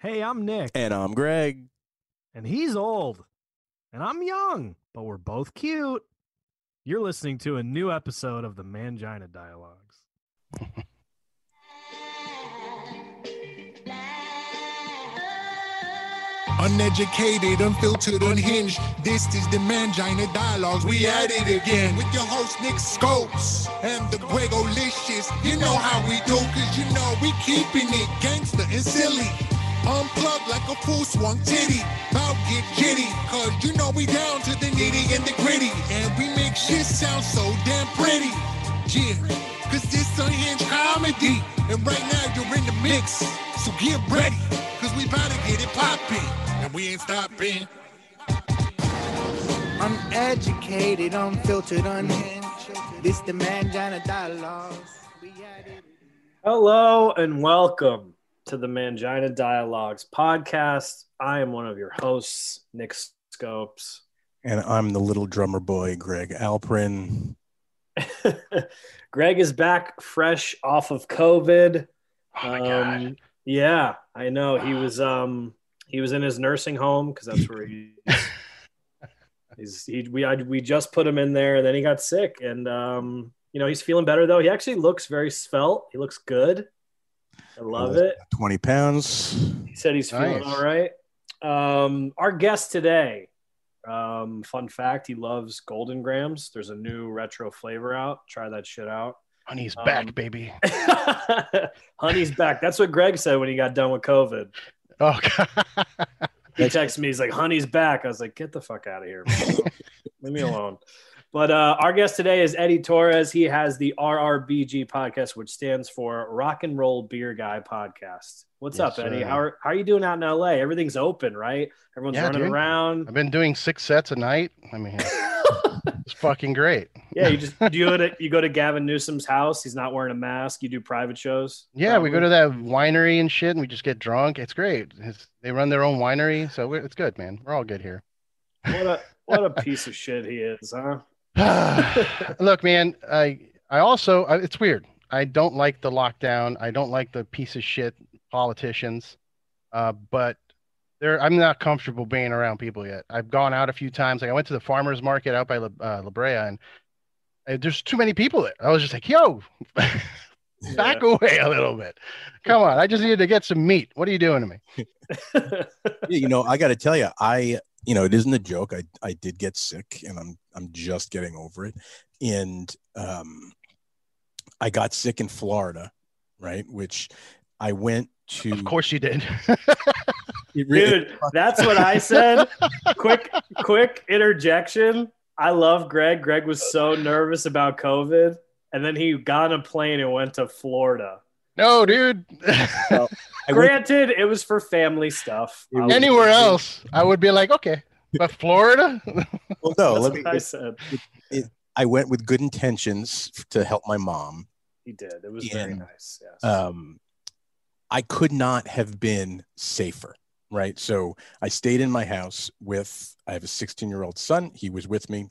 Hey, I'm Nick. And I'm Greg. And he's old. And I'm young, but we're both cute. You're listening to a new episode of the Mangina Dialogues. Uneducated, unfiltered, unhinged. This is the Mangina Dialogues. We at it again with your host Nick Scopes and the Gregolicious. You know how we do, cause you know we keeping it gangster and silly. Unplugged like a full swung titty. About get jitty, cause you know we down to the nitty and the gritty. And we make shit sound so damn pretty. Yeah, cause this unhinged comedy. And right now you're in the mix. So get ready, cause we about to get it poppin'. And we ain't stopping. Uneducated, unfiltered, unhinged. This the Mangina Dialogues. We at it. Hello and welcome to the Mangina Dialogues podcast. I am one of your hosts, Nick Scopes. And I'm the little drummer boy, Greg Alprin. Greg is back fresh off of COVID. Oh my god. Um, yeah, I know. He was um he was in his nursing home because that's where he he's he we I, we just put him in there and then he got sick and um you know he's feeling better though. He actually looks very svelte. He looks good. I love it. 20 pounds. He said he's feeling Nice. all right. Um, our guest today, um, fun fact, he loves Golden Grahams. There's a new retro flavor out. Try that shit out. Honey's Um, back, baby. Honey's back. That's what Greg said when he got done with COVID. Oh god. He texted me. He's like, "Honey's back." I was like, "Get the fuck out of here, leave me alone." But uh, our guest today is Eddie Torres. He has the RRBG podcast, which stands for Rock and Roll Beer Guy Podcast. What's Yes, up, Eddie? sir. How are, how are you doing out in LA? Everything's open, right? Everyone's Yeah, running dude. around. I've been doing six sets a night. I mean, it's fucking great. yeah, you just do you go to you go to Gavin Newsom's house. He's not wearing a mask. You do private shows. Yeah, we go to that winery and shit, and we just get drunk. It's great. It's, they run their own winery, so we're, it's good, man. We're all good here. What a what a piece of shit he is, huh? Look, man, I I also I, it's weird. I don't like the lockdown. I don't like the piece of shit politicians. Uh, but there, I'm not comfortable being around people yet. I've gone out a few times. Like I went to the farmers market out by La, uh, La Brea, and uh, there's too many people there. I was just like, yo, back away a little bit. Come on, I just needed to get some meat. What are you doing to me? You know, I got to tell you, I, you know, it isn't a joke. I, I did get sick and I'm, I'm just getting over it. And um, I got sick in Florida, right? Which I went to. Of course you did. Really- Dude, that's what I said. quick, quick interjection. I love Greg. Greg was so nervous about COVID, and then he got on a plane and went to Florida. no, dude. I went- Granted, it was for family stuff. Anywhere else, I would be like, okay, but Florida. well, no, That's let me, what I said. I went with good intentions to help my mom. He did. It was very nice. Yes. um, I could not have been safer, right? So I stayed in my house with, I have a 16 year old son. He was with me.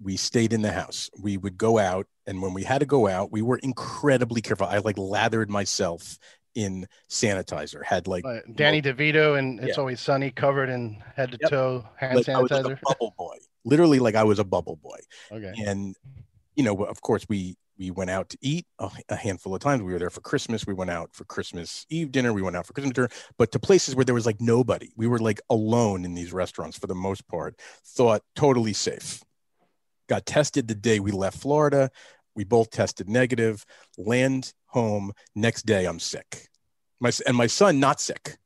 We stayed in the house. We would go out. And when we had to go out, we were incredibly careful. I like lathered myself in sanitizer, had like, Uh, Danny DeVito and It's Yeah. Always Sunny covered in head to Yep. toe hand like I was like sanitizer. a bubble boy, literally like I was a bubble boy. okay. and you know of course we we went out to eat a, a handful of times we were there for christmas we went out for christmas eve dinner we went out for christmas dinner but to places where there was like nobody we were like alone in these restaurants for the most part thought totally safe got tested the day we left florida we both tested negative land home next day i'm sick my and my son not sick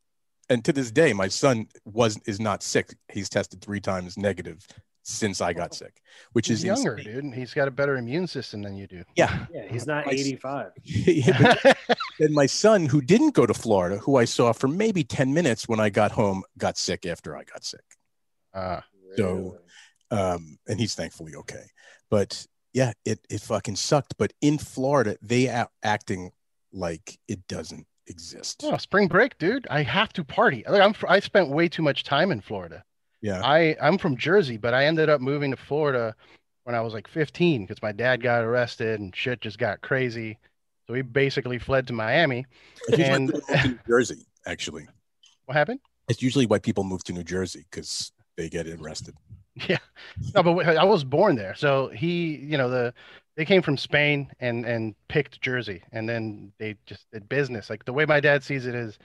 and to this day my son was is not sick he's tested three times negative since i got sick which He's is younger, insane. dude. and He's got a better immune system than you do. Yeah. yeah, he's not my- 85. Yeah, but then my son, who didn't go to Florida, who I saw for maybe 10 minutes when I got home, got sick after I got sick. Uh, So- Um, and he's thankfully okay. But yeah, it, it fucking sucked. But in Florida, they are acting like it doesn't exist. oh, spring break, dude. I have to party. Like, I'm, I spent way too much time in Florida. Yeah. I, I'm from Jersey, but I ended up moving to Florida when I was like 15 because my dad got arrested and shit just got crazy. So we basically fled to Miami. I think and- to New Jersey, actually. What happened? It's usually why people move to New Jersey because they get arrested. Yeah, no, but I was born there, so he, you know, the they came from Spain and and picked Jersey, and then they just did business. Like the way my dad sees it is,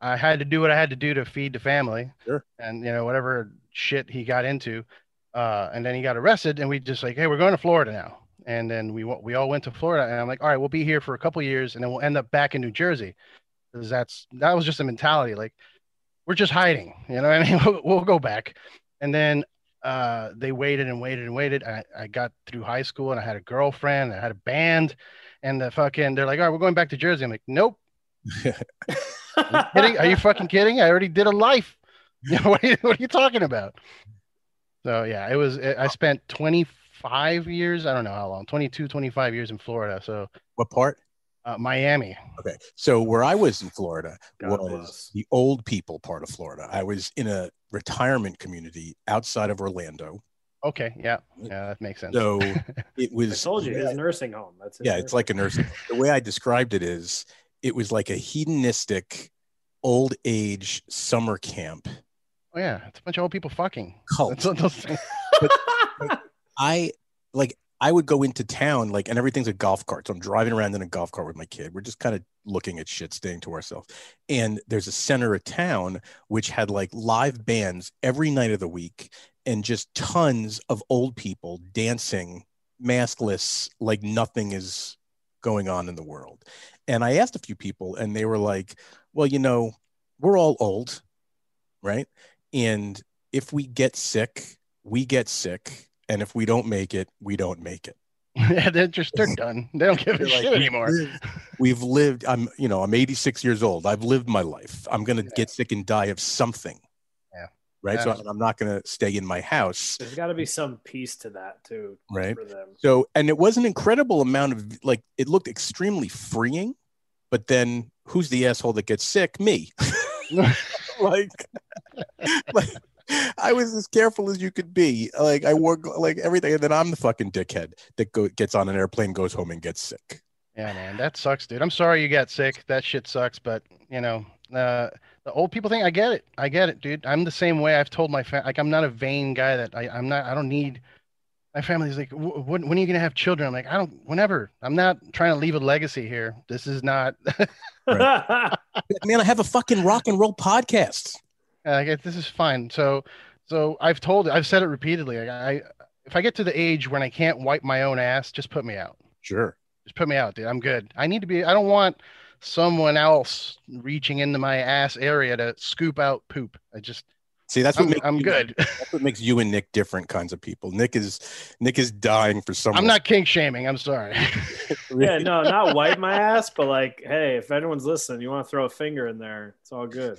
I had to do what I had to do to feed the family, Sure. and you know whatever shit he got into, uh, and then he got arrested, and we just like, hey, we're going to Florida now, and then we we all went to Florida, and I'm like, all right, we'll be here for a couple years, and then we'll end up back in New Jersey, because that's that was just a mentality, like we're just hiding, you know what I mean? We'll, we'll go back, and then uh, they waited and waited and waited. I, I got through high school and I had a girlfriend, I had a band, and the fucking they're like, all right, we're going back to Jersey. I'm like, nope. Are you kidding? Are you fucking kidding? I already did a life. What, are you, what are you talking about? So yeah, it was. I spent 25 years. I don't know how long. 22, 25 years in Florida. So What part? uh, Miami. Okay. So where I was in Florida God was the old people part of Florida. I was in a retirement community outside of Orlando. Okay, yeah, uh, yeah, that makes sense. So it I was told you, his nursing home. That's his yeah, it's like a nursing. home. The way I described it is it was like a hedonistic old age summer camp oh yeah, it's a bunch of old people fucking. cult. That's what those things. I like I would go into town like and everything's a golf cart. So I'm driving around in a golf cart with my kid. We're just kind of looking at shit, staying to ourselves. And there's a center of town which had like live bands every night of the week and just tons of old people dancing maskless like nothing is going on in the world. And I asked a few people and they were like, well, you know, we're all old, right? And if we get sick, we get sick. And if we don't make it, we don't make it. yeah, they're just they're done. They don't give a like, shit "We've anymore. lived- We've lived, I'm, you know, I'm 86 years old. I've lived my life. I'm going to Yeah. get sick and die of something. Yeah. Right. So I'm not going to stay in my house. There's got to be some piece to that too, Right. For them. So, and it was an incredible amount of like, it looked extremely freeing. But then who's the asshole that gets sick? Me. like, like I was as careful as you could be. Like I wore like everything, and then I'm the fucking dickhead that go, gets on an airplane, goes home, and gets sick. Yeah, man, that sucks, dude. I'm sorry you got sick. That shit sucks, but you know, uh, the old people thing, I get it. I get it, dude. I'm the same way. I've told my family, like, I'm not a vain guy that I, I'm not, I don't need. My family's like, "Wh- when, when are you gonna have children? I'm like, I don't, whenever. I'm not trying to leave a legacy here. This is not, Man, I have a fucking rock and roll podcast. like, it- this is fine. So, so I've told, I've said it repeatedly. Like, I, if I get to the age when I can't wipe my own ass, just put me out. Sure. Just put me out, dude. I'm good. I need to be. I don't want someone else reaching into my ass area to scoop out poop. I just. See, that's what I'm, makes I'm you- good. That's what makes you and Nick different kinds of people. Nick is Nick is dying for someone. I'm not kink shaming. I'm sorry. yeah, no, not wipe my ass, but like, hey, if anyone's listening, you want to throw a finger in there, it's all good.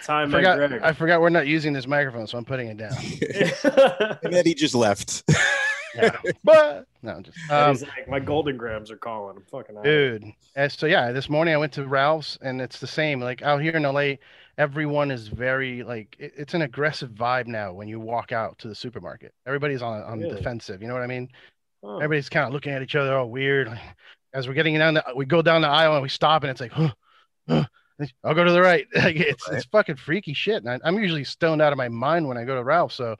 I Time forgot. Greg. I forgot we're not using this microphone, so I'm putting it down. and then he just left. Yeah. but no, just um, like, my Golden Grahams are calling. I'm fucking out. dude. so yeah, this morning I went to Ralph's, and it's the same. Like out here in LA, everyone is very like it- it's an aggressive vibe now when you walk out to the supermarket. Everybody's on on Really? defensive. You know what I mean? Oh. everybody's kind of looking at each other all weird. Like, as we're getting down the, we go down the aisle and we stop and it's like, huh, huh, I'll go to the right. Like, it's Right. it's fucking freaky shit. And I, I'm usually stoned out of my mind when I go to Ralph, so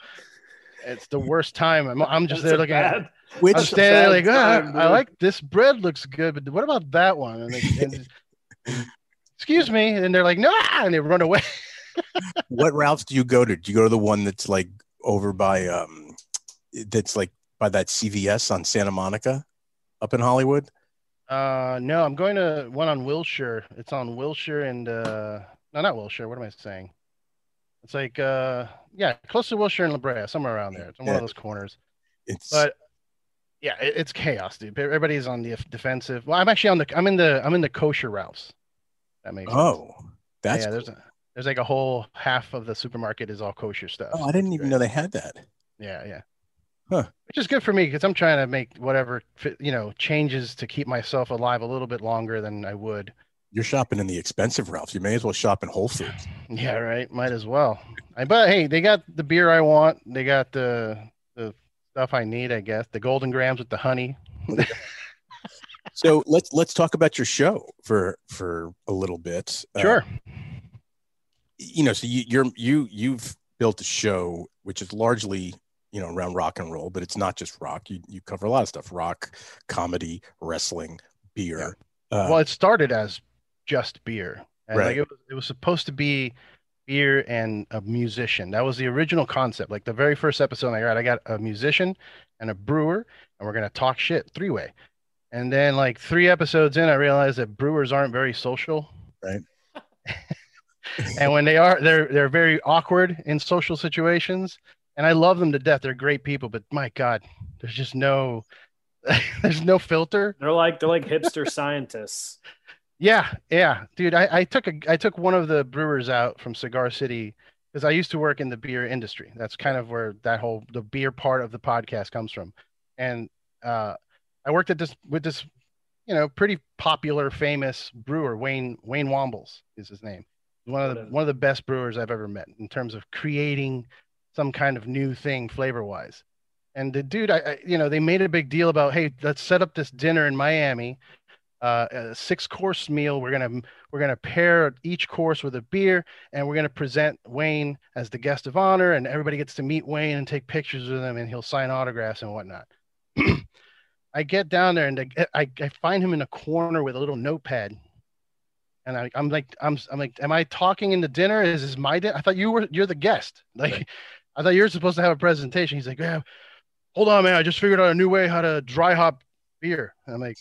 it's the worst time. I'm, I'm just there looking at. bad- Which I'm standing there like, ah, time, I dude." like this bread looks good, but what about that one? And, they, and excuse me, and they're like, no, and they run away. what Ralphs do you go to? Do you go to the one that's like over by um that's like by that CVS on Santa Monica up in Hollywood? Uh, no, I'm going to one on Wilshire. It's on Wilshire and uh, no, not Wilshire. What am I saying? It's like uh, yeah, close to Wilshire and La Brea, somewhere around there. It's on one of those corners. It's But yeah, it, it's chaos, dude. Everybody's on the defensive. Well, I'm actually on the. I'm in the. I'm in the kosher Ralphs. That makes sense. oh, that's yeah. There's a, there's like a whole half of the supermarket is all kosher stuff. oh, I didn't even great. know they had that. Yeah, yeah. Huh. Which is good for me because I'm trying to make whatever you know changes to keep myself alive a little bit longer than I would. You're shopping in the expensive Ralphs. You may as well shop in Whole Foods. Yeah, right. Might as well. I but hey, they got the beer I want. They got the the stuff I need. I guess the Golden Grahams with the honey. So let's let's talk about your show for for a little bit. Uh, Sure. you know, so you, you're you you've built a show which is largely you know around rock and roll, but it's not just rock. You you cover a lot of stuff: rock, comedy, wrestling, beer. Uh, well, it started as just beer. And Right. like it was, it was supposed to be beer and a musician. That was the original concept. Like the very first episode, like, all right, I got a musician and a brewer, and we're gonna talk shit three way. And then like three episodes in, I realized that brewers aren't very social. Right. and when they are, they're they're very awkward in social situations. And I love them to death. They're great people, but my God, there's just no there's no filter. They're like they're like hipster scientists. Yeah, yeah, dude. I, I took a I took one of the brewers out from Cigar City because I used to work in the beer industry. That's kind of where that whole the beer part of the podcast comes from. And uh, I worked at this with this, you know, pretty popular, famous brewer, Wayne Wayne Wambles is his name. One of the one of the best brewers I've ever met in terms of creating some kind of new thing flavor wise. And the dude, I, I you know, they made a big deal about, hey, let's set up this dinner in Miami uh, a six course meal. We're gonna we're gonna pair each course with a beer, and we're gonna present Wayne as the guest of honor, and everybody gets to meet Wayne and take pictures with him, and he'll sign autographs and whatnot. I get down there and I, I, find him in a corner with a little notepad, and I, I'm like I'm I'm like, am I talking in the dinner? Is this my dinner? I thought you were you're the guest. Like, Right. I thought you were supposed to have a presentation. He's like, yeah, hold on, man. I just figured out a new way how to dry hop beer. And I'm like.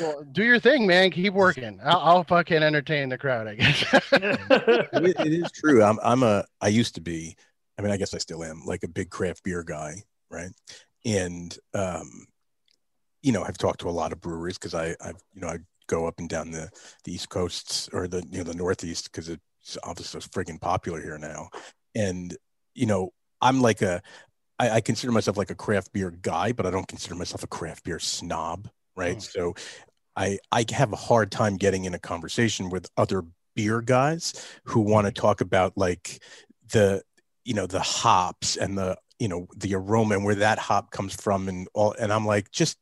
Well, do your thing, man. Keep working. I'll, I'll fucking entertain the crowd, I guess. it, it is true. I'm I'm a I used to be. I mean, I guess I still am like a big craft beer guy, right? And um, you know, I've talked to a lot of breweries because I I've you know I go up and down the the East Coasts or the you know the Northeast because it's obviously so friggin' popular here now, and you know I'm like a I, I consider myself like a craft beer guy, but I don't consider myself a craft beer snob, right? Mm. So I I have a hard time getting in a conversation with other beer guys who want to talk about like the you know the hops and the you know the aroma and where that hop comes from and all and I'm like just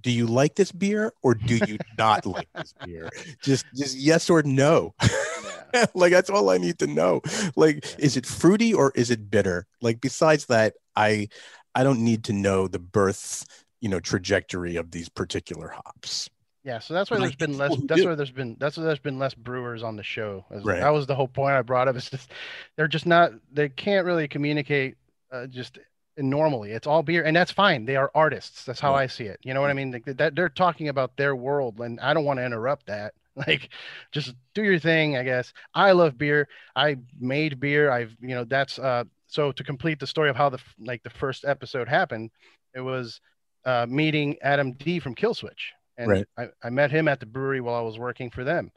do you like this beer or do you not like this beer just just yes or no like that's all I need to know like is it fruity or is it bitter like besides that I I don't need to know the birth you know trajectory of these particular hops Yeah, so that's why there's been less. That's why there's been. That's why there's been less brewers on the show. As- Right. That was the whole point I brought up. It's just they're just not. They can't really communicate uh, just normally. It's all beer, and that's fine. They are artists. That's how Yeah. I see it. You know what I mean? Like, that they're talking about their world, and I don't want to interrupt that. Like, just do your thing. I guess I love beer. I made beer. I've you know that's uh. So to complete the story of how the like the first episode happened, it was uh, meeting Adam D from Killswitch, and Right. I, I met him at the brewery while I was working for them,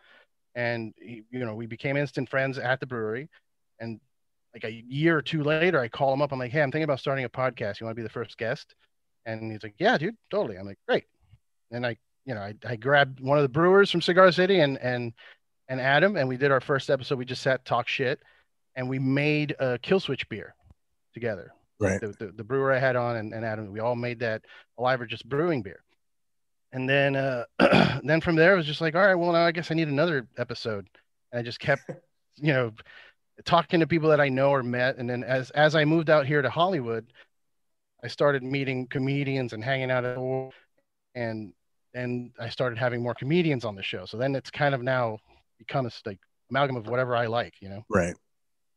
and he- you know we became instant friends at the brewery, and like a year or two later, I call him up. I'm like, hey, I'm thinking about starting a podcast. You want to be the first guest? And he's like, yeah, dude, totally. I'm like, great. And I, you know, I, I grabbed one of the brewers from Cigar City and and and Adam, and we did our first episode. We just sat talk shit, and we made a Killswitch beer together right the, the, the brewer I had on and, and Adam, we all made that alive or just brewing beer. And then uh then from there it was just like, all right, well now I guess I need another episode. And I just kept, you know, talking to people that I know or met. And then as as I moved out here to Hollywood, I started meeting comedians and hanging out at the and and I started having more comedians on the show. So then it's kind of now become a like amalgam of whatever I like, you know. Right.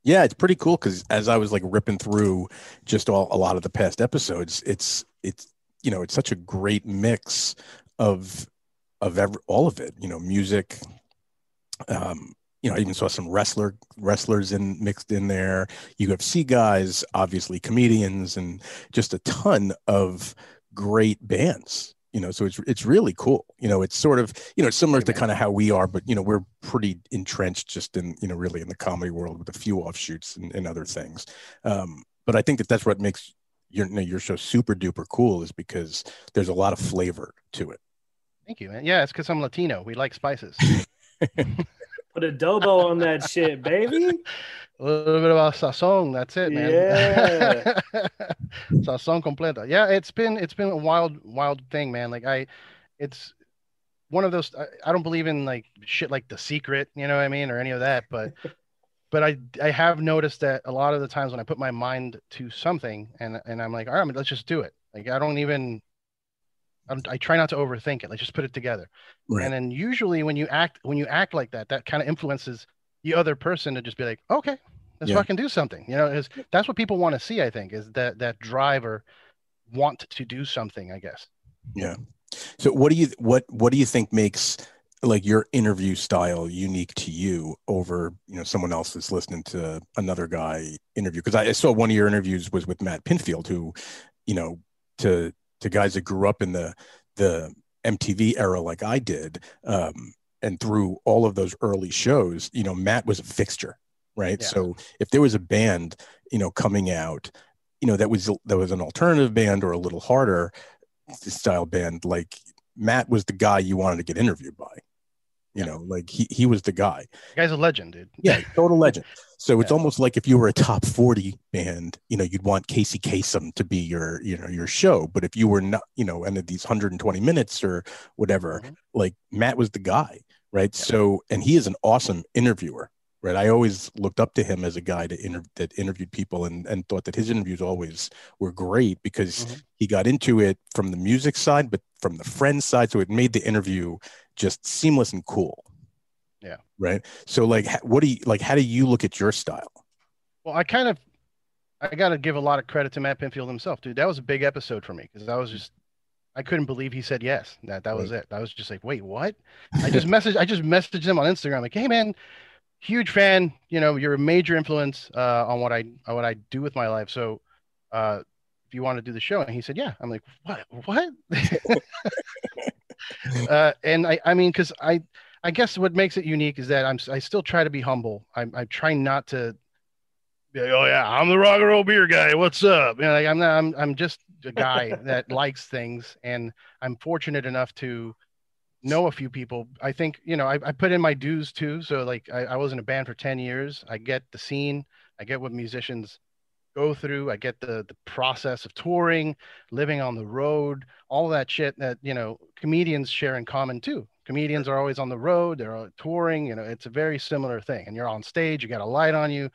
Yeah, it's pretty cool because as I was like ripping through just all a lot of the past episodes, it's it's you know it's such a great mix of of every, all of it. You know, music. Um, you know, I even saw some wrestler wrestlers in mixed in there. UFC guys, obviously comedians, and just a ton of great bands. You know, so it's it's really cool. You know, it's sort of you know it's similar to kind of how we are, but you know we're pretty entrenched just in you know really in the comedy world with a few offshoots and, and other things. Um, but I think that that's what makes your you know, your show super duper cool is because there's a lot of flavor to it. Thank you, man. Yeah, it's because I'm Latino. We like spices. Put adobo on that shit, baby. A little bit about sazon. That's it, man. Yeah. sazon completa. Yeah, it's been it's been a wild wild thing, man. Like I, it's one of those. I, I don't believe in like shit like The Secret, you know what I mean, or any of that. But but I I have noticed that a lot of the times when I put my mind to something and and I'm like, all right, let's just do it. Like I don't even. I'm, I try not to overthink it. Like just put it together. Right. And then usually when you act when you act like that, that kind of influences the other person to just be like, okay, let's Yeah. fucking do something. You know, is that's what people want to see. I think is that that driver want to do something. I guess. Yeah. So what do you what what do you think makes like your interview style unique to you over you know someone else that's listening to another guy interview? Because I, I saw one of your interviews was with Matt Pinfield, who you know to to guys that grew up in the the MTV era like I did, um, and through all of those early shows, you know Matt was a fixture, right? Yeah. So if there was a band you know coming out, you know that was that was an alternative band or a little harder style band like matt was the guy you wanted to get interviewed by you Yeah. know like he, he was the guy The guy's a legend, dude. yeah total legend so it's Yeah. almost like if you were a top 40 band you know you'd want casey Kasem to be your you know your show but if you were not you know and these 120 minutes or whatever Mhm. like matt was the guy right Yeah. so and he is an awesome interviewer right i always looked up to him as a guy to inter- that interviewed people and and thought that his interviews always were great because Mhm. he got into it from the music side but from the friend side so it made the interview just seamless and cool Yeah. right so like what do you like how do you look at your style Well, I kind of, I got to give a lot of credit to Matt Pinfield himself, dude. That was a big episode for me because I was just, I couldn't believe he said yes. That that was it. I was just like, wait, what? I just messaged, I just messaged him on Instagram like, hey man, huge fan. You know, you're a major influence uh, on what I on what I do with my life. So, uh, if you want to do the show, and he said, yeah. I'm like, what? What? uh, and I, I mean, because I, I guess what makes it unique is that I'm, I still try to be humble. I'm, I try not to be like, oh yeah, I'm the rock and roll beer guy. What's up? You know, like I'm not, I'm, I'm just a guy that likes things, and I'm fortunate enough to know a few people. I think, you know, I, I put in my dues too. So like, I, I was in a band for ten years. I get the scene. I get what musicians go through. I get the the process of touring, living on the road, all that shit that you know comedians share in common too. Comedians are always on the road. They're touring. You know, it's a very similar thing. And you're on stage. You got a light on you.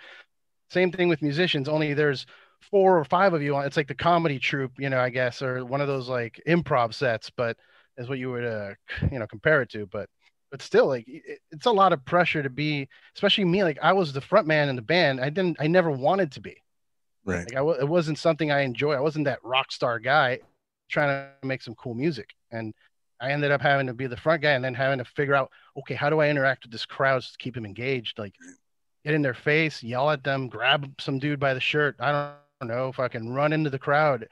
Same thing with musicians. Only there's four or five of you on. It's like the comedy troupe, you know, I guess, or one of those like improv sets. But is what you would, uh, you know, compare it to. But but still, like it, it's a lot of pressure to be, especially me. Like I was the front man in the band. I didn't. I never wanted to be. Right Like I, wa- it wasn't something I enjoy. I wasn't that rock star guy trying to make some cool music. And I ended up having to be the front guy and then having to figure out, okay, how do I interact with this crowd to keep them engaged? Like get in their face, yell at them, grab some dude by the shirt. I don't know if I can run into the crowd.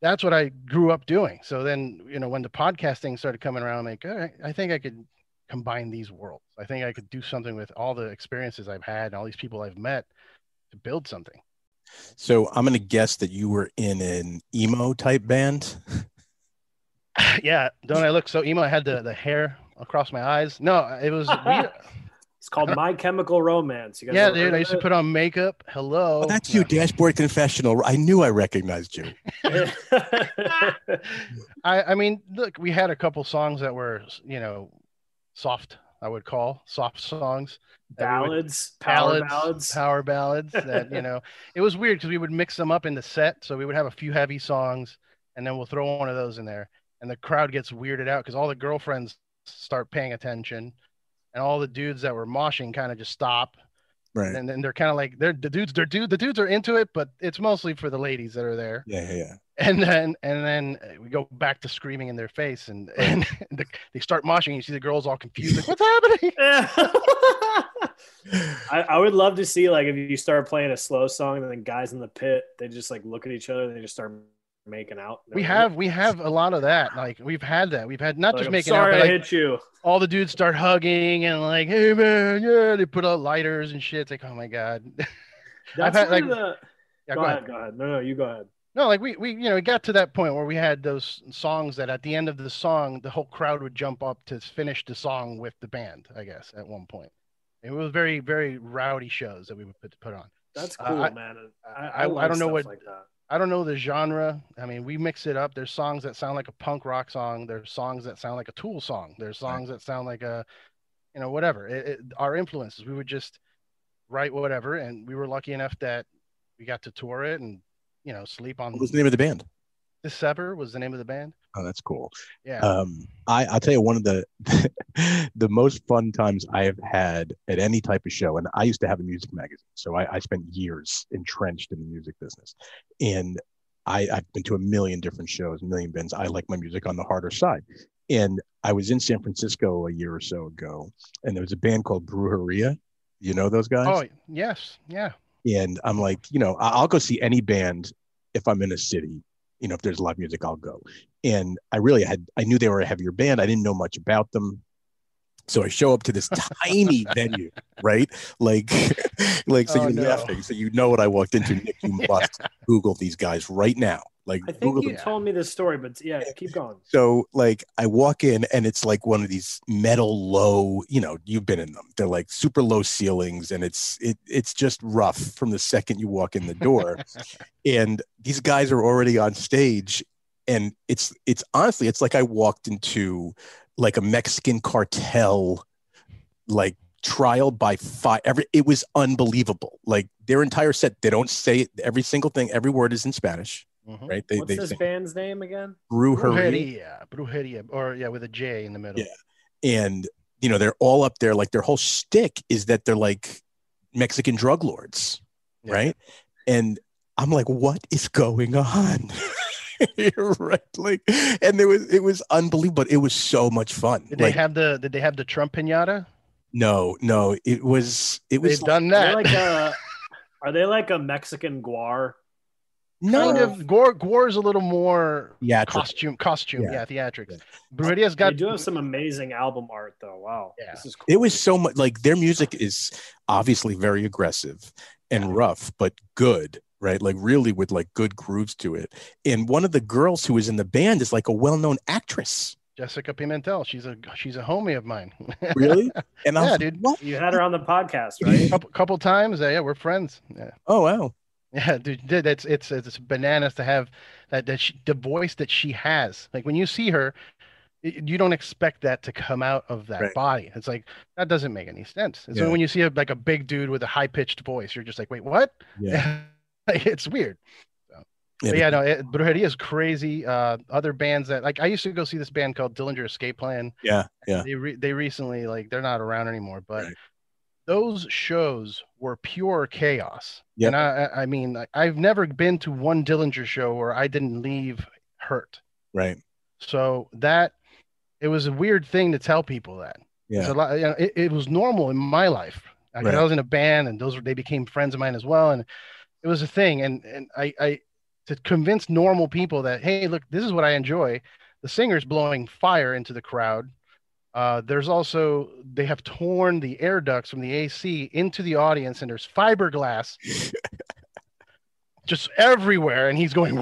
That's what I grew up doing. So then, you know, when the podcasting started coming around, I'm like, all right, I think I could combine these worlds. I think I could do something with all the experiences I've had and all these people I've met to build something. So i'm gonna guess that you were in an emo type band yeah, don't I look so emo? I had the, the hair across my eyes. No, it was weird. It's called My Chemical Romance. You guys yeah, dude. I used to put on makeup. Hello. oh, that's you dashboard confessional i knew i recognized you I, I mean, look, we had a couple songs that were, you know, soft. I would call soft songs, that we would- ballads, power ballads. power ballads. That you know, it was weird because we would mix them up in the set. So we would have a few heavy songs, and then we'll throw one of those in there, and the crowd gets weirded out because all the girlfriends start paying attention, and all the dudes that were moshing kind of just stop, right and then they're kind of like they're the dudes they're dude the dudes are into it but it's mostly for the ladies that are there yeah yeah, yeah and then and then uh, we go back to screaming in their face and and the, they start moshing you see the girls all confused like what's happening I, I would love to see like if you start playing a slow song and then guys in the pit they just like look at each other and they just start making out. we have we have a lot of that like we've had that we've had not Like, just I'm making sorry out I but like hit you. all the dudes start hugging and like hey man yeah they put out lighters and shit it's like oh my god That's had, like- the, yeah, go, ahead, go ahead. No, no, you go ahead. No, like we we you know we got to that point where we had those songs that at the end of the song the whole crowd would jump up to finish the song with the band. I guess at one point, it was very very rowdy shows that we would put put on. That's Uh, cool, I- man. I- I, I I, don't know what- like. I don't know the genre. I mean, we mix it up. There's songs that sound like a punk rock song. There's songs that sound like a Tool song. There's songs that sound like a, you know, whatever. It, it, our influences. We would just write whatever, and we were lucky enough that we got to tour it and you know sleep on. What was the name of the band? Dissever was the name of the band. Oh, that's cool. Yeah. Um, I I'll tell you one of the the most fun times I have had at any type of show, and I used to have a music magazine, so I, I spent years entrenched in the music business, and I, I've been to a million different shows, a million bands. I like my music on the harder side, and I was in San Francisco a year or so ago, and there was a band called Brujeria. You know those guys? oh yes, yeah. and I'm like, you know, I'll go see any band if I'm in a city. You know, if there's live music, I'll go. And I really had, I knew they were a heavier band. I didn't know much about them. So I show up to this tiny venue, right? Like, like, so Oh, you're no. laughing. So you know what I walked into. Nick, you must Google these guys right now. Like, I think Google you told me this story, but yeah, keep going. So like I walk in and it's like one of these metal low, you know, you've been in them. They're like super low ceilings and it's it it's just rough from the second you walk in the door. and these guys are already on stage and it's it's honestly it's like I walked into like a Mexican cartel like trial by fire every it was unbelievable like their entire set they don't say it, every single thing every word is in spanish Mhm. right they What's they this band's name again? brujeria Brujeria, Brujeria, or yeah, with a J in the middle. Yeah. and you know they're all up there like their whole shtick is that they're like Mexican drug lords, Yeah. right? And I'm like, what is going on? Right, like, and there was it was unbelievable. But it was so much fun. Did like, they have the Did they have the Trump pinata? no, no, it was it was They've done Are they that. like a, are they like a Mexican GWAR? No, kind of. GWAR GWAR's a little more yeah, costume, costume, Yeah. yeah, theatrics. Brujeria They got do have some amazing album art, though. Wow, Yeah. this is cool. it was so much like their music is obviously very aggressive and rough but good right like really with like good grooves to it and one of the girls who is in the band is like a well-known actress Jessica Pimentel. She's a she's a homie of mine. really and i Yeah, was dude. what You had her on the podcast, right? couple couple times. Uh, yeah, we're friends. Yeah. oh wow Yeah, dude, dude, it's it's it's bananas to have that that she, the voice that she has. Like when you see her, you don't expect that to come out of that Right. body. It's like that doesn't make any sense. And Yeah. so when you see a, like a big dude with a high pitched voice, you're just like, wait, what? yeah it's weird. Yeah, But yeah, no, it, Brujeria is crazy. Uh, other bands that like I used to go see this band called Dillinger Escape Plan. yeah yeah They re- they recently like they're not around anymore, but Right. Those shows were pure chaos. Yep. And I I mean I've never been to one Dillinger show where I didn't leave hurt. right So that it was a weird thing to tell people that. Yeah a lot, you know, it, it was normal in my life. Like, Right. I was in a band and those were they became friends of mine as well. And it was a thing. And and I I to convince normal people that, hey, look, this is what I enjoy. The singer's blowing fire into the crowd. Uh, there's also they have torn the air ducts from the AC into the audience, and there's fiberglass just everywhere, and he's going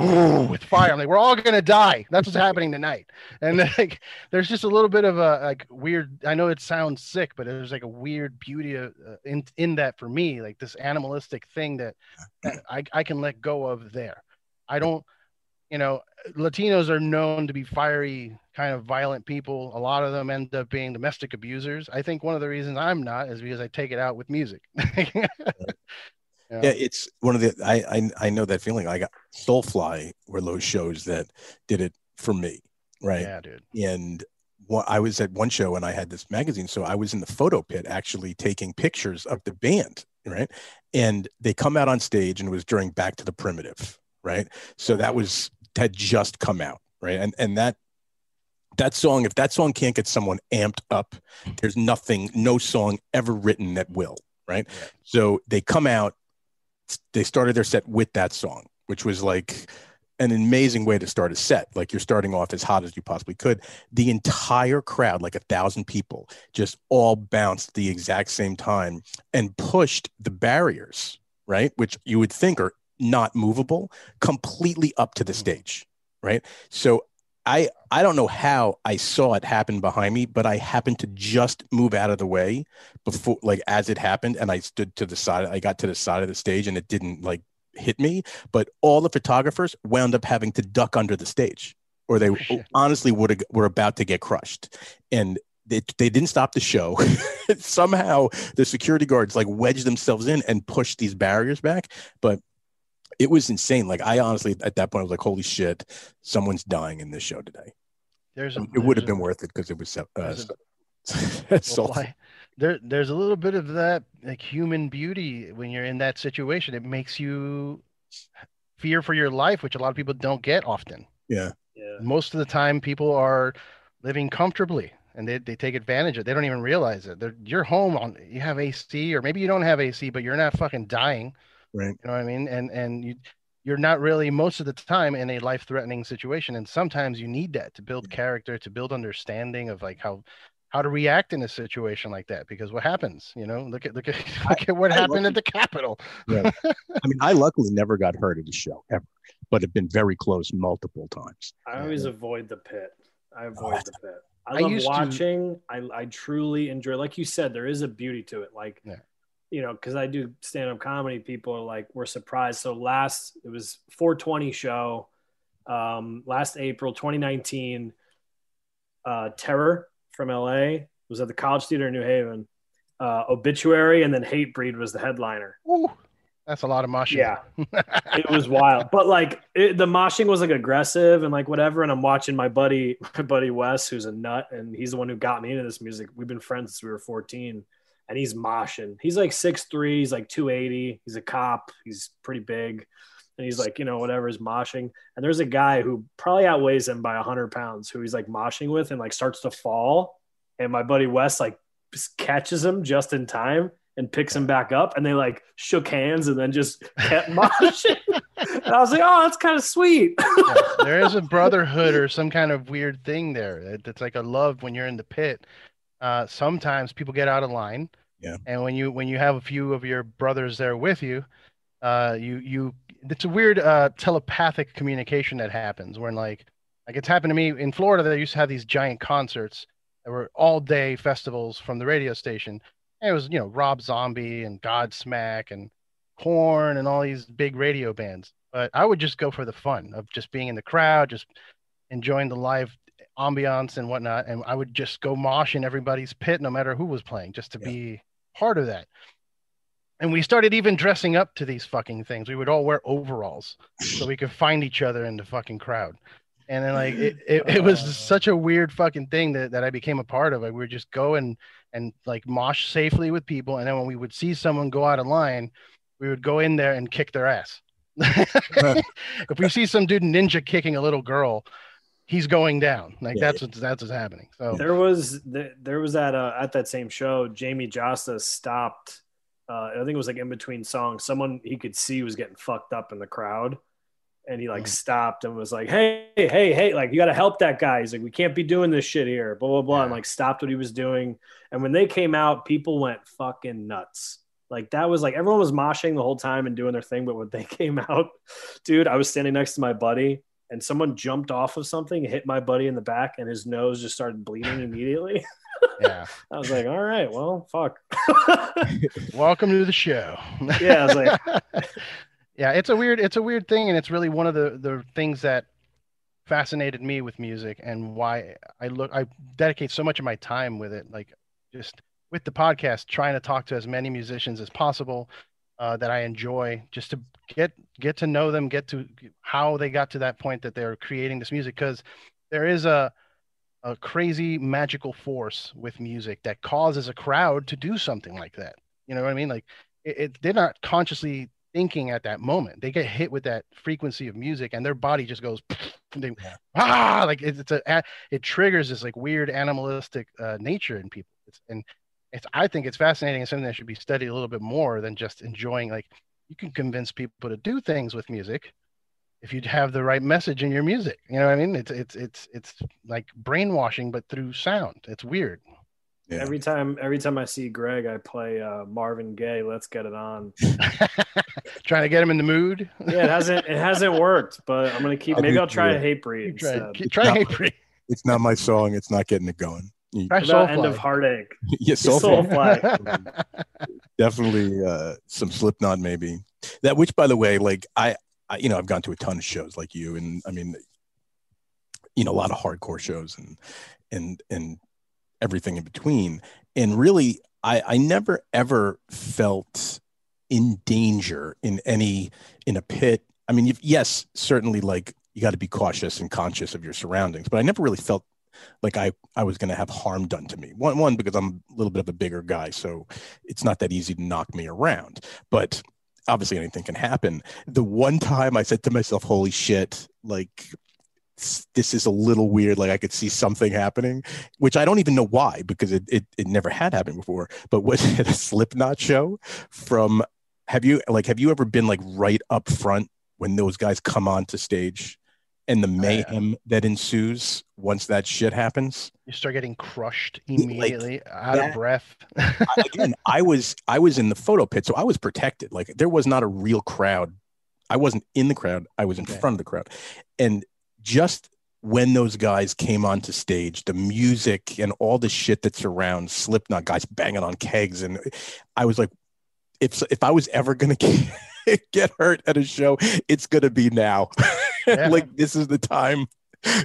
with fire. I'm like, we're all gonna die. That's what's happening tonight. And like, there's just a little bit of a like weird. I know it sounds sick, but there's like a weird beauty uh, in in that for me, like this animalistic thing that, that I I can let go of there. I don't, you know, Latinos are known to be fiery, kind of violent people. A lot of them end up being domestic abusers. I think one of the reasons I'm not is because I take it out with music. yeah it's one of the I, I i know that feeling i got soulfly were those shows that did it for me right Yeah, dude. and I was at one show and I had this magazine, so I was in the photo pit actually taking pictures of the band, right? And they come out on stage, and it was during Back to the Primitive, right? So that was had just come out, right? And and that that song, if that song can't get someone amped up, there's nothing, no song ever written that will, right? Yeah. So they come out, they started their set with that song, which was like an amazing way to start a set. Like you're starting off as hot as you possibly could. The entire crowd, like a thousand people, just all bounced the exact same time and pushed the barriers, right? Which you would think are not movable, completely up to the Mhm. stage, right? So I I don't know how I saw it happen behind me, but I happened to just move out of the way before like as it happened and I stood to the side I got to the side of the stage and it didn't like hit me. But all the photographers wound up having to duck under the stage, or they Oh, honestly would were about to get crushed. And they, they didn't stop the show. Somehow the security guards like wedged themselves in and pushed these barriers back. But it was insane. Like I honestly at that point I was like, holy shit, someone's dying in this show today. There's a, It would have a- been worth it because it was so- uh, there's a- so- so- why- there there's a little bit of that like human beauty when you're in that situation. It makes you fear for your life, which a lot of people don't get often. yeah. Yeah. Most of the time, people are living comfortably and they, they take advantage of it. They don't even realize it. They're, you're home on you have AC or maybe you don't have AC, but you're not fucking dying. Right. You know what I mean? And and you you're not really most of the time in a life-threatening situation. And sometimes you need that to build character, to build understanding of like how how to react in a situation like that. Because what happens, you know, look at look at look at what I happened love at the Capitol. yeah. I mean, I luckily never got hurt at the show ever, but have been very close multiple times. I always avoid the pit. I oh, avoid the pit. I I love used to- watching. I, I truly enjoy. Like you said, there is a beauty to it. Like, Yeah. You know, because I do stand up comedy. People are like, we're surprised. So last it was 420 show, um, last April 2019. Uh, Terror from LA was at the College Theater in New Haven. Uh, Obituary and then Hatebreed was the headliner. Ooh, that's a lot of moshing. Yeah, it was wild. But like it, the moshing was like aggressive and like whatever. And I'm watching my buddy, my buddy Wes, who's a nut, and he's the one who got me into this music. We've been friends since we were 14, and he's moshing. He's like 6'3", he's like 280. He's a cop. He's pretty big. And he's like, you know, whatever is moshing. And there's a guy who probably outweighs him by 100 pounds who he's like moshing with and like starts to fall. And my buddy Wes like catches him just in time and picks him back up. And they like shook hands and then just kept moshing. and I was like, oh, that's kind of sweet. Yeah, there is a brotherhood or some kind of weird thing there. It- It's like a love when you're in the pit. Uh, sometimes people get out of line. Yeah. And when you when you have a few of your brothers there with you, uh, you you it's a weird uh, telepathic communication that happens. When like like it's happened to me in Florida. They used to have these giant concerts that were all day festivals from the radio station. And it was you know Rob Zombie and Godsmack and Korn and all these big radio bands. But I would just go for the fun of just being in the crowd, just enjoying the live ambiance and whatnot. And I would just go mosh in everybody's pit, no matter who was playing, just to Yeah. be part of that. And we started even dressing up to these fucking things. We would all wear overalls so we could find each other in the fucking crowd. And then like it, it, it was Uh. such a weird fucking thing that, that I became a part of. Like we would just go and and like mosh safely with people. And then when we would see someone go out of line, we would go in there and kick their ass. if we see some dude ninja kicking a little girl, he's going down. Like Yeah, that's what's that's what's happening. So There was there, there was at uh, at that same show, Jamey Jasta stopped. Uh, I think it was like in between songs. Someone he could see was getting fucked up in the crowd, and he like Mm. stopped and was like, "Hey, hey, hey! Like you got to help that guy." He's like, "We can't be doing this shit here." Blah blah blah, and like stopped what he was doing. And when they came out, people went fucking nuts. Like that was like everyone was moshing the whole time and doing their thing, but when they came out, dude, I was standing next to my buddy and someone jumped off of something, hit my buddy in the back, and his nose just started bleeding immediately. yeah. I was like, all right, well, fuck. Welcome to the show. yeah, I was like, yeah, it's a weird it's a weird thing and it's really one of the the things that fascinated me with music and why I look I dedicate so much of my time with it like just with the podcast trying to talk to as many musicians as possible uh, that I enjoy just to get get to know them get to how they got to that point that they're creating this music because there is a a crazy magical force with music that causes a crowd to do something like that you know what I mean like it, it they're not consciously thinking at that moment. They get hit with that frequency of music, and their body just goes, they, ah, like it's, it's a it triggers this like weird animalistic uh, nature in people. It's, and it's I think it's fascinating and something that should be studied a little bit more than just enjoying. Like you can convince people to do things with music if you have the right message in your music. You know what I mean? It's it's it's it's like brainwashing, but through sound. It's weird. Yeah. every time, every time I see Greg, I play uh, Marvin Gaye. Let's get it on. Trying to get him in the mood. Yeah, it hasn't, it hasn't worked, but I'm gonna keep. I Maybe do I'll try too. a hate breed. Keep trying, instead. keep, try not- hate breed. it's not my song. It's not getting it going. Try about end of heartache. yeah, Soul. Soulfly. definitely uh, some Slipknot, maybe. that which by the way like I, I you know i've gone to a ton of shows like you and i mean you know a lot of hardcore shows and and and everything in between and really i i never ever felt in danger in any in a pit i mean yes certainly like you got to be cautious and conscious of your surroundings but i never really felt like i i was going to have harm done to me. One one because i'm a little bit of a bigger guy so it's not that easy to knock me around. But obviously anything can happen. The one time i said to myself holy shit like this is a little weird like i could see something happening which i don't even know why because it, it, it never had happened before. But was it a slipknot show from have you like have you ever been like right up front when those guys come onto stage and the oh, mayhem that ensues once that shit happens. You start getting crushed immediately, out that- of breath. I- again i was i was in the photo pit so i was protected. Like there was not a real crowd. I wasn't in the crowd. I was in Okay. front of the crowd. And just when those guys came onto stage the music and all the shit that surrounds slipknot guys banging on kegs and i was like if if i was ever gonna get, hurt at a show it's gonna be now Yeah. like this is the time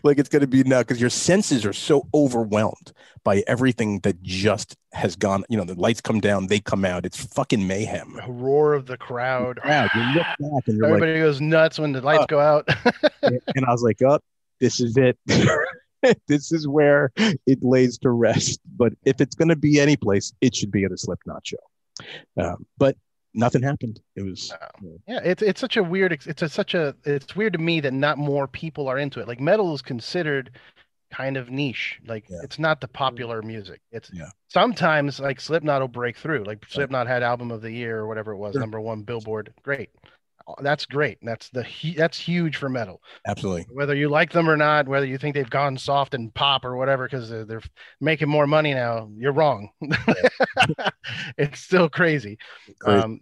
like it's going to be now because your senses are so overwhelmed by everything that just has gone you know the lights come down they come out it's fucking mayhem The roar of the crowd. crowd you look back and you're Everybody goes nuts when the lights Oh. go out. and i was like oh this is it this is where it lays to rest but if it's going to be any place it should be at a slipknot show um, but nothing happened it was yeah, it's it's such a weird. It's a, such a. It's weird to me that not more people are into it. Like metal is considered kind of niche. Like Yeah. it's not the popular music. It's Yeah. sometimes like Slipknot will break through. Like Slipknot had album of the year or whatever it was, Sure. number one Billboard. Great. Uh, That's great. That's the that's huge for metal. absolutely Whether you like them or not, whether you think they've gone soft and pop or whatever because they're, they're making more money now, you're wrong. it's still crazy. Crazy. Um,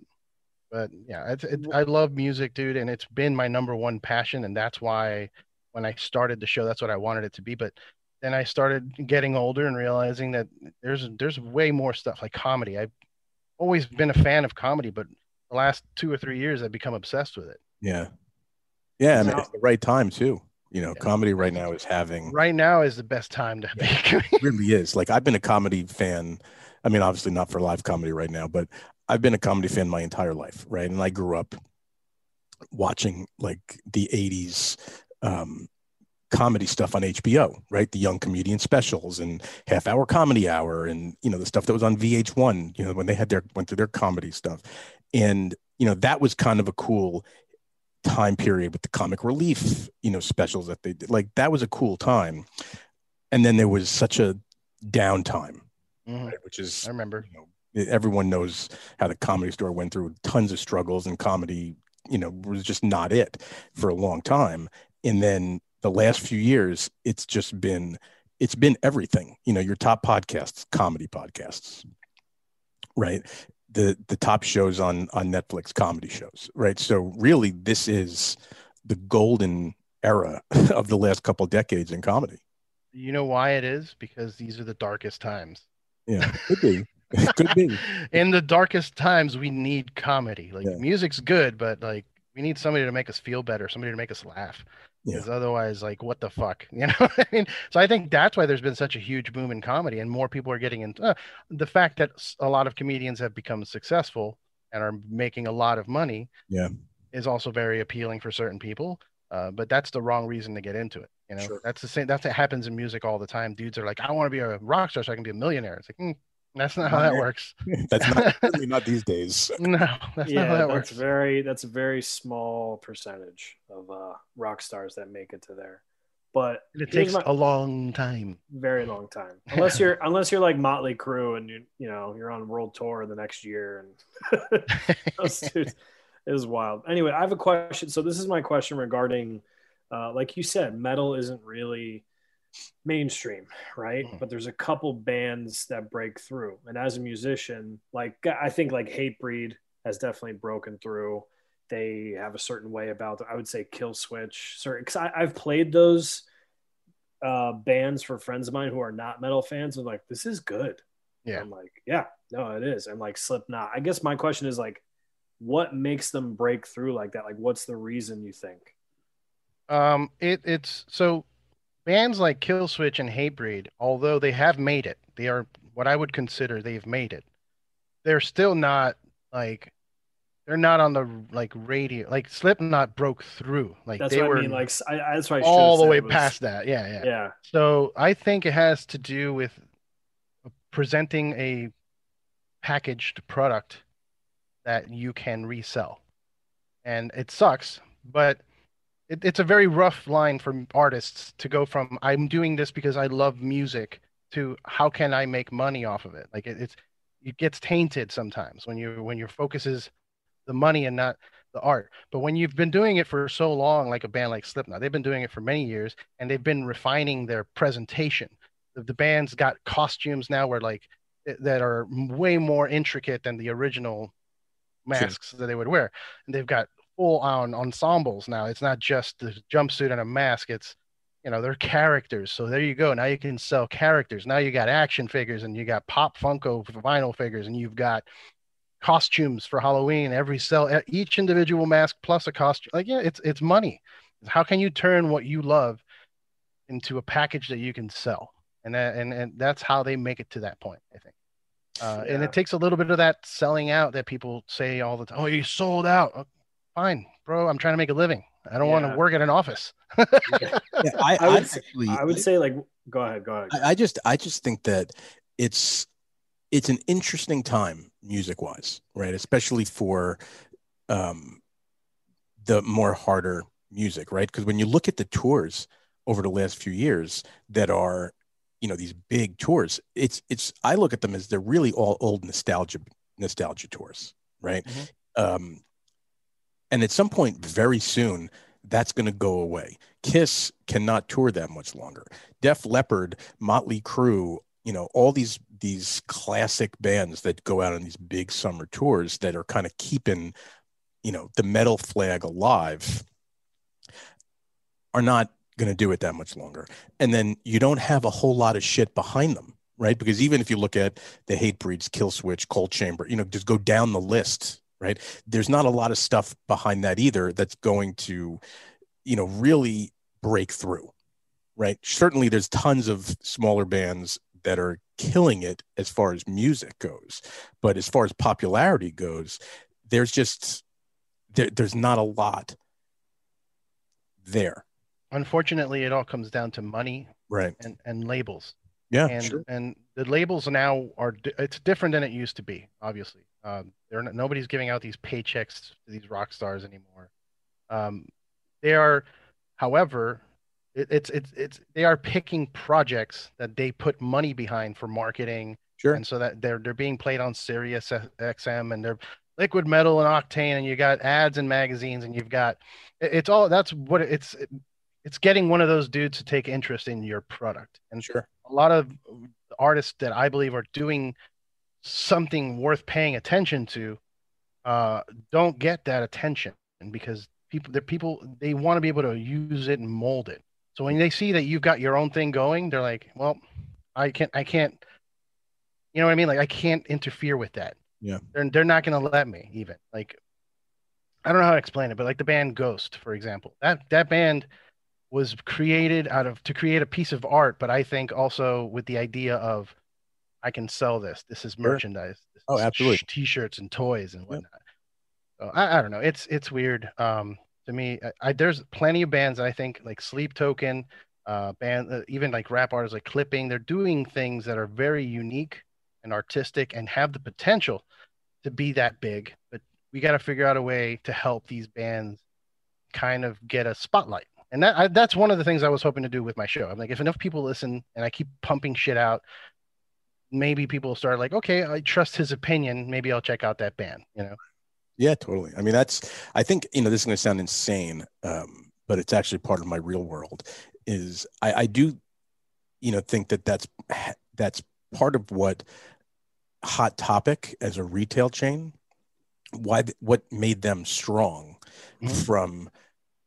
but yeah, it's, it, I love music, dude, and it's been my number one passion, and that's why when I started the show, that's what I wanted it to be. But then I started getting older and realizing that there's there's way more stuff like comedy. I've always been a fan of comedy, but the last two or three years, I've become obsessed with it. yeah yeah I mean, it's the right time too you know Yeah. comedy right now is having Right now is the best time to Yeah. It really is. Like I've been a comedy fan. I mean, obviously not for live comedy right now, but I've been a comedy fan my entire life, right? And I grew up watching like the '80s um, comedy stuff on HBO, right? The Young Comedian Specials and Half Hour Comedy Hour, and you know the stuff that was on VH1. You know when they had their went through their comedy stuff, and you know that was kind of a cool time period with the comic relief, you know, specials that they did. Like that was a cool time. And then there was such a downtime, Mhm, right? which is I remember. you know, everyone knows how the comedy store went through tons of struggles and comedy, you know, was just not it for a long time. And then the last few years, it's just been it's been everything. You know, your top podcasts, comedy podcasts, right? The the top shows on on Netflix, comedy shows, right? So really, this is the golden era of the last couple decades in comedy. You know why it is? Because these are the darkest times. Yeah, could be, could be. In the darkest times, we need comedy. Like Yeah. music's good, but like we need somebody to make us feel better, somebody to make us laugh. Yeah. Because otherwise, like, what the fuck? You know what I mean? So I think that's why there's been such a huge boom in comedy, and more people are getting into uh, the fact that a lot of comedians have become successful and are making a lot of money. Yeah. is also very appealing for certain people. Uh, but that's the wrong reason to get into it. You know, Sure. that's the same. That's what happens in music all the time. Dudes are like, I want to be a rock star so I can be a millionaire. It's like, mm, that's not how that works. That's not certainly not these days. No, that's yeah, not how that that's works. very that's a very small percentage of uh, rock stars that make it to there. But it takes my- a long time. very long time. Unless you're unless you're like Motley Crue and you you know you're on world tour the next year and those dudes, it was wild. Anyway, I have a question. So this is my question regarding, uh, like you said, metal isn't really mainstream, right? Mhm. But there's a couple bands that break through, and as a musician, like I think like Hatebreed has definitely broken through. They have a certain way about. I would say Kill Switch, certain because I've played those uh, bands for friends of mine who are not metal fans. And like, this is good. Yeah. I'm like, yeah, no, it is. And like Slipknot. I guess my question is like, what makes them break through like that? Like, what's the reason you think? Um, it it's so bands like Killswitch and Hatebreed, although they have made it, they are what I would consider they've made it. They're still not like they're not on the like radio. Like Slipknot broke through. Like That's they what were I mean. Like, I, that's why I all the way was- past that. Yeah, yeah. Yeah, So I think it has to do with presenting a packaged product that you can resell. And it sucks, but it, it's a very rough line for artists to go from I'm doing this because I love music to how can I make money off of it? Like it, it's it gets tainted sometimes when you when your focus is the money and not the art. But when you've been doing it for so long, like a band like Slipknot, they've been doing it for many years and they've been refining their presentation. The, the band's got costumes now where like that are way more intricate than the original masks that they would wear. And they've got full on ensembles now. It's not just the jumpsuit and a mask. It's you know, they're characters. So there you go. Now you can sell characters. Now you got action figures and you got pop Funko vinyl figures and you've got costumes for Halloween. Every sell each individual mask plus a costume. Like yeah, it's it's money. How can you turn what you love into a package that you can sell? And that, and and that's how they make it to that point, I think. Uh, And it takes a little bit of that selling out that people say all the time. Oh, you sold out. Fine, bro. I'm trying to make a living. I don't want to work at an office. Yeah, I, I would actually, I would say like, go ahead, go ahead. I, I just I just think that it's it's an interesting time music wise, right? Especially for um the more harder music, right? Because when you look at the tours over the last few years that are, you know, these big tours, it's it's I look at them as they're really all old nostalgia nostalgia tours, right? Mhm. Um and at some point very soon that's going to go away. Kiss cannot tour that much longer. Def Leppard, Motley Crue, you know, all these these classic bands that go out on these big summer tours that are kind of keeping, you know, the metal flag alive are not going to do it that much longer. And then you don't have a whole lot of shit behind them, right? Because even if you look at the Hatebreeds, kill switch, Coal Chamber, you know, just go down the list, right? There's not a lot of stuff behind that either that's going to, you know, really break through, right? Certainly there's tons of smaller bands that are killing it as far as music goes. But as far as popularity goes, there's just there, there's not a lot there. Unfortunately, it all comes down to money Right. and, and labels. Yeah. and sure. and the labels now are it's different than it used to be obviously um they're not, nobody's giving out these paychecks to these rock stars anymore um they are however it, it's it's it's they are picking projects that they put money behind for marketing Sure. and so that they're they're being played on Sirius XM and they're liquid metal and octane and you got ads and magazines and you've got it- it's all that's what it- it's it's getting one of those dudes to take interest in your product and Sure. a lot of artists that I believe are doing something worth paying attention to uh, don't get that attention because people the people they want to be able to use it and mold it. So when they see that you've got your own thing going, they're like, "Well, I can't, I can't." You know what I mean? Like I can't interfere with that. Yeah. They're they're not going to let me even. Like I don't know how to explain it, but like the band Ghost, for example, that that band was created out of to create a piece of art, but I think also with the idea of I can sell this. This is merchandise. This Oh, absolutely. T-shirts and toys and whatnot. So I, I don't know. It's it's weird. Um, to me, I, I there's plenty of bands I think like Sleep Token, uh, band uh, even like rap artists like Clipping. They're doing things that are very unique and artistic and have the potential to be that big. But we got to figure out a way to help these bands kind of get a spotlight. And that I, that's one of the things I was hoping to do with my show. I'm like, if enough people listen and I keep pumping shit out, maybe people start like, okay, I trust his opinion. Maybe I'll check out that band. You know? Yeah, totally. I mean, that's, I think, you know, this is going to sound insane, um, but it's actually part of my real world is I, I do, you know, think that that's, that's part of what Hot Topic as a retail chain, why, what made them strong Mhm. from,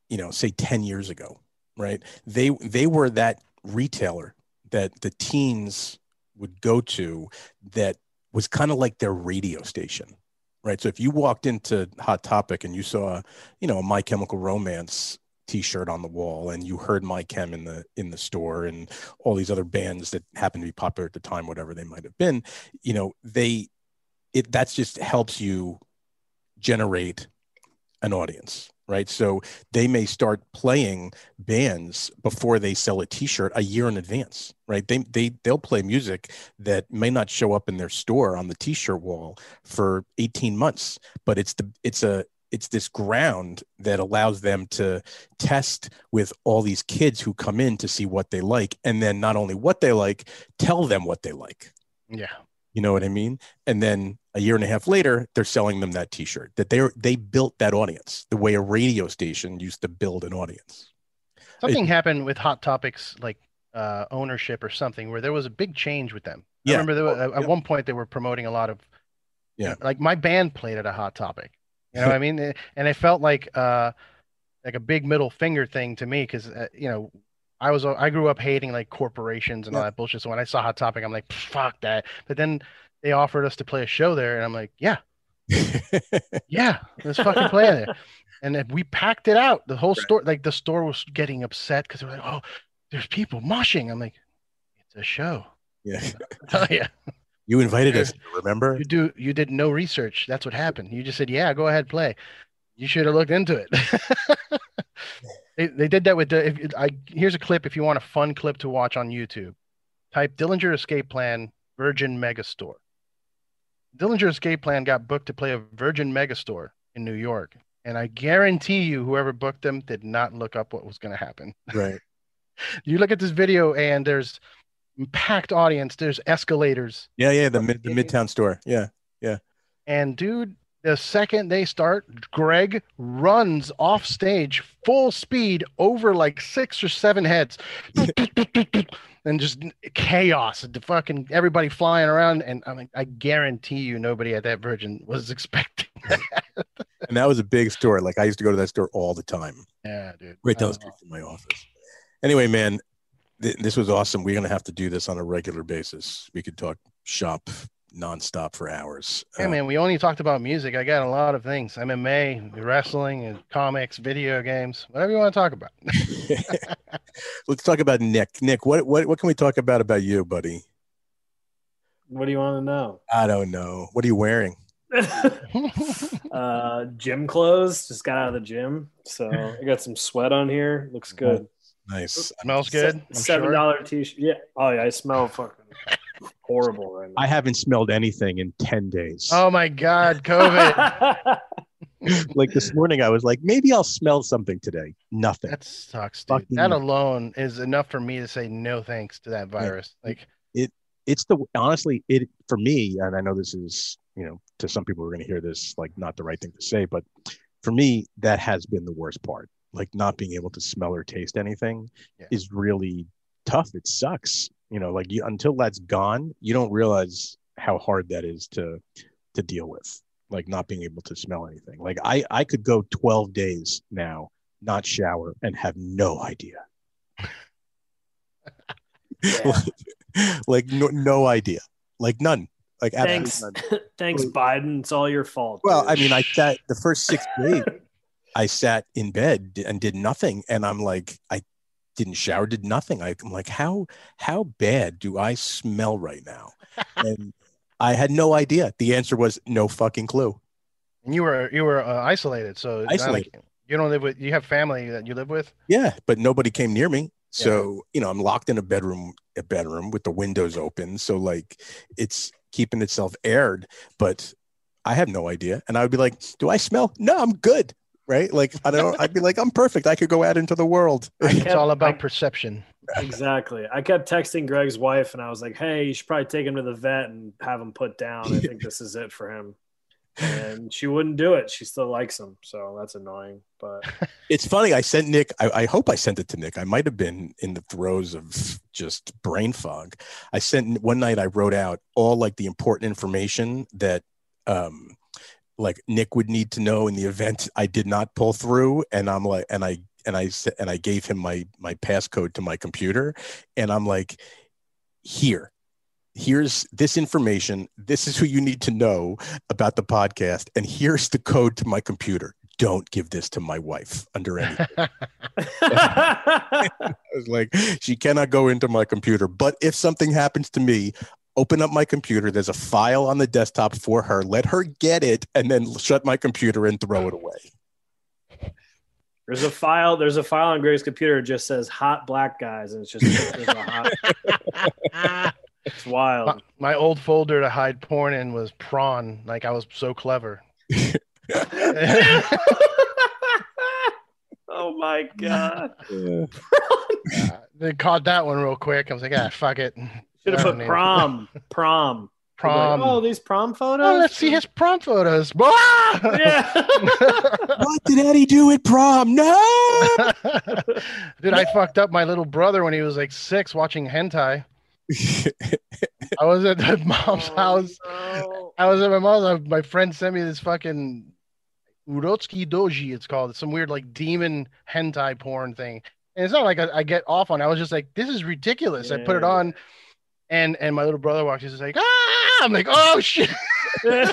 you know, say 10 years ago, right? They, they were that retailer that the teens would go to that was kind of like their radio station right? So if you walked into Hot Topic and you saw, you know, a My Chemical Romance t-shirt on the wall and you heard My Chem in the in the store and all these other bands that happened to be popular at the time, whatever they might have been, you know, they it that's just helps you generate an audience right? So they may start playing bands before they sell a t-shirt a year in advance right? They, they they'll play music that may not show up in their store on the t-shirt wall for 18 months but it's the it's a it's this ground that allows them to test with all these kids who come in to see what they like and then not only what they like tell them what they like. Yeah. You know what i mean and then a year and a half later they're selling them that t-shirt that they they built that audience the way a radio station used to build an audience Something happened with Hot Topics, like uh, ownership or something, where there was a big change with them. I Yeah. remember there, Oh, at yeah. one point they were promoting a lot of, Yeah. like my band played at a Hot Topic. You know what I mean? And it felt like uh, like a big middle finger thing to me because uh, you know I was I grew up hating like corporations and all that bullshit. So when I saw Hot Topic, I'm like, fuck that. But then they offered us to play a show there, and I'm like, yeah, yeah, let's fucking play there. And then we packed it out. The whole store, like the store was getting upset because they were like, oh, there's people moshing. I'm like, it's a show. yeah Oh yeah. you invited us remember You do you did no research. That's what happened. You just said, Yeah, go ahead, play. You should have looked into it. They, they did that with the if I here's a clip if you want a fun clip to watch on YouTube. Type Dillinger Escape Plan Virgin Megastore. Dillinger Escape Plan got booked to play a Virgin Megastore in New York. And I guarantee you, whoever booked them did not look up what was going to happen. right You look at this video, and there's packed audience. There's escalators. yeah yeah the mid the midtown store yeah yeah. And dude, the second they start, Greg runs off stage full speed over like six or seven heads. and just chaos. The fucking everybody flying around. And I mean, I guarantee you nobody at that Virgin was expecting that. and that was a big store like i used to go to that store all the time Yeah, dude. right down the street from my office anyway man th- this was awesome we're gonna have to do this on a regular basis we could talk shop nonstop for hours Yeah, Uh, man, we only talked about music. I got a lot of things MMA, wrestling, and comics, video games, whatever you want to talk about. let's talk about nick nick what, what what can we talk about about you buddy What do you want to know? i don't know what are you wearing uh, gym clothes. Just got out of the gym, so I got some sweat on here. Looks good. nice Smells good. I'm Seven sure. t-shirt. Yeah. Oh yeah, I smell fucking horrible right i haven't smelled anything in 10 days. Oh my God, COVID. like this morning i was like maybe i'll smell something today. Nothing. That sucks, dude. Fucking- That alone is enough for me to say no thanks to that virus. Like, it, it's the honestly it for me and i know this is you know to some people who are going to hear this like not the right thing to say but for me that has been the worst part. Like not being able to smell or taste anything Yeah. is really tough. It sucks you know like you, until that's gone you don't realize how hard that is to to deal with like not being able to smell anything like i i could go 12 days now not shower and have no idea like no, no idea like none like absolutely Thanks, none. thanks, Biden. It's all your fault. well i mean i sat the first six days i sat in bed and did nothing and i'm like i didn't shower did nothing I, i'm like how how bad do i smell right now? And i had no idea. The answer was no fucking clue. And you were you were uh, isolated, so Isolated. like- you don't live with. You have family that you live with. yeah but nobody came near me. So you know i'm locked in a bedroom a bedroom with the windows open so like it's keeping itself aired but i have no idea. And i would be like do i smell? No i'm good right like i don't i'd be like i'm perfect i could go out into the world I It's all about I- perception. exactly. I kept texting Greg's wife, and I was like, "Hey, you should probably take him to the vet and have him put down. I think this is it for him." And she wouldn't do it. She still likes him, so that's annoying. But it's funny i sent nick I, I hope i sent it to nick i might have been in the throes of just brain fog i sent one night i wrote out all like the important information that um like nick would need to know in the event i did not pull through and i'm like and i and i said and i gave him my my passcode to my computer and i'm like here here's this information. This is who you need to know about the podcast. And here's the code to my computer. Don't give this to my wife under any. I was like, she cannot go into my computer. But if something happens to me, open up my computer. There's a file on the desktop for her. Let her get it and then shut my computer and throw it away. There's a file. There's a file on Greg's computer. That just says "hot black guys," and it's just hot. It's wild. my old folder to hide porn in was prawn. Like I was so clever. oh my god! they caught that one real quick. I was like, ah, fuck it. Should have put prom. Prom. Prom. Like, oh, these prom photos. Oh, let's see his prom photos. Yeah. what did Eddie do at prom? No. Dude, I fucked up my little brother when he was like six watching hentai. I was at my oh, mom's house. Oh, I was at my mom's house. My friend sent me this fucking Urotsuki Doji, it's called. It's some weird like demon hentai porn thing. And it's not like I, I get off on it. I was just like, this is ridiculous. I put it on and and my little brother walks in, he's like, ah, I'm like, oh shit.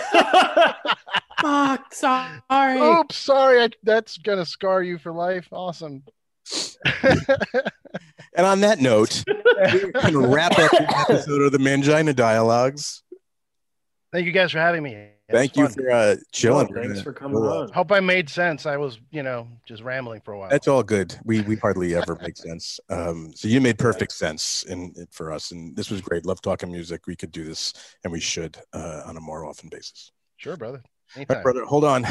Fuck. Sorry. Oops, sorry. I, that's gonna scar you for life. Awesome. and on that note, we can wrap up the episode of the Mangina Dialogues. Thank you guys for having me. It Thank you fun. for uh, chilling. Thanks for coming we'll, uh, on. Hope I made sense. I was, you know, just rambling for a while. That's all good. We we hardly ever make sense. Um, so you made perfect sense in it for us, and this was great. Love talking music. We could do this, and we should uh, on a more often basis. sure, brother. All Anytime. right, brother, hold on.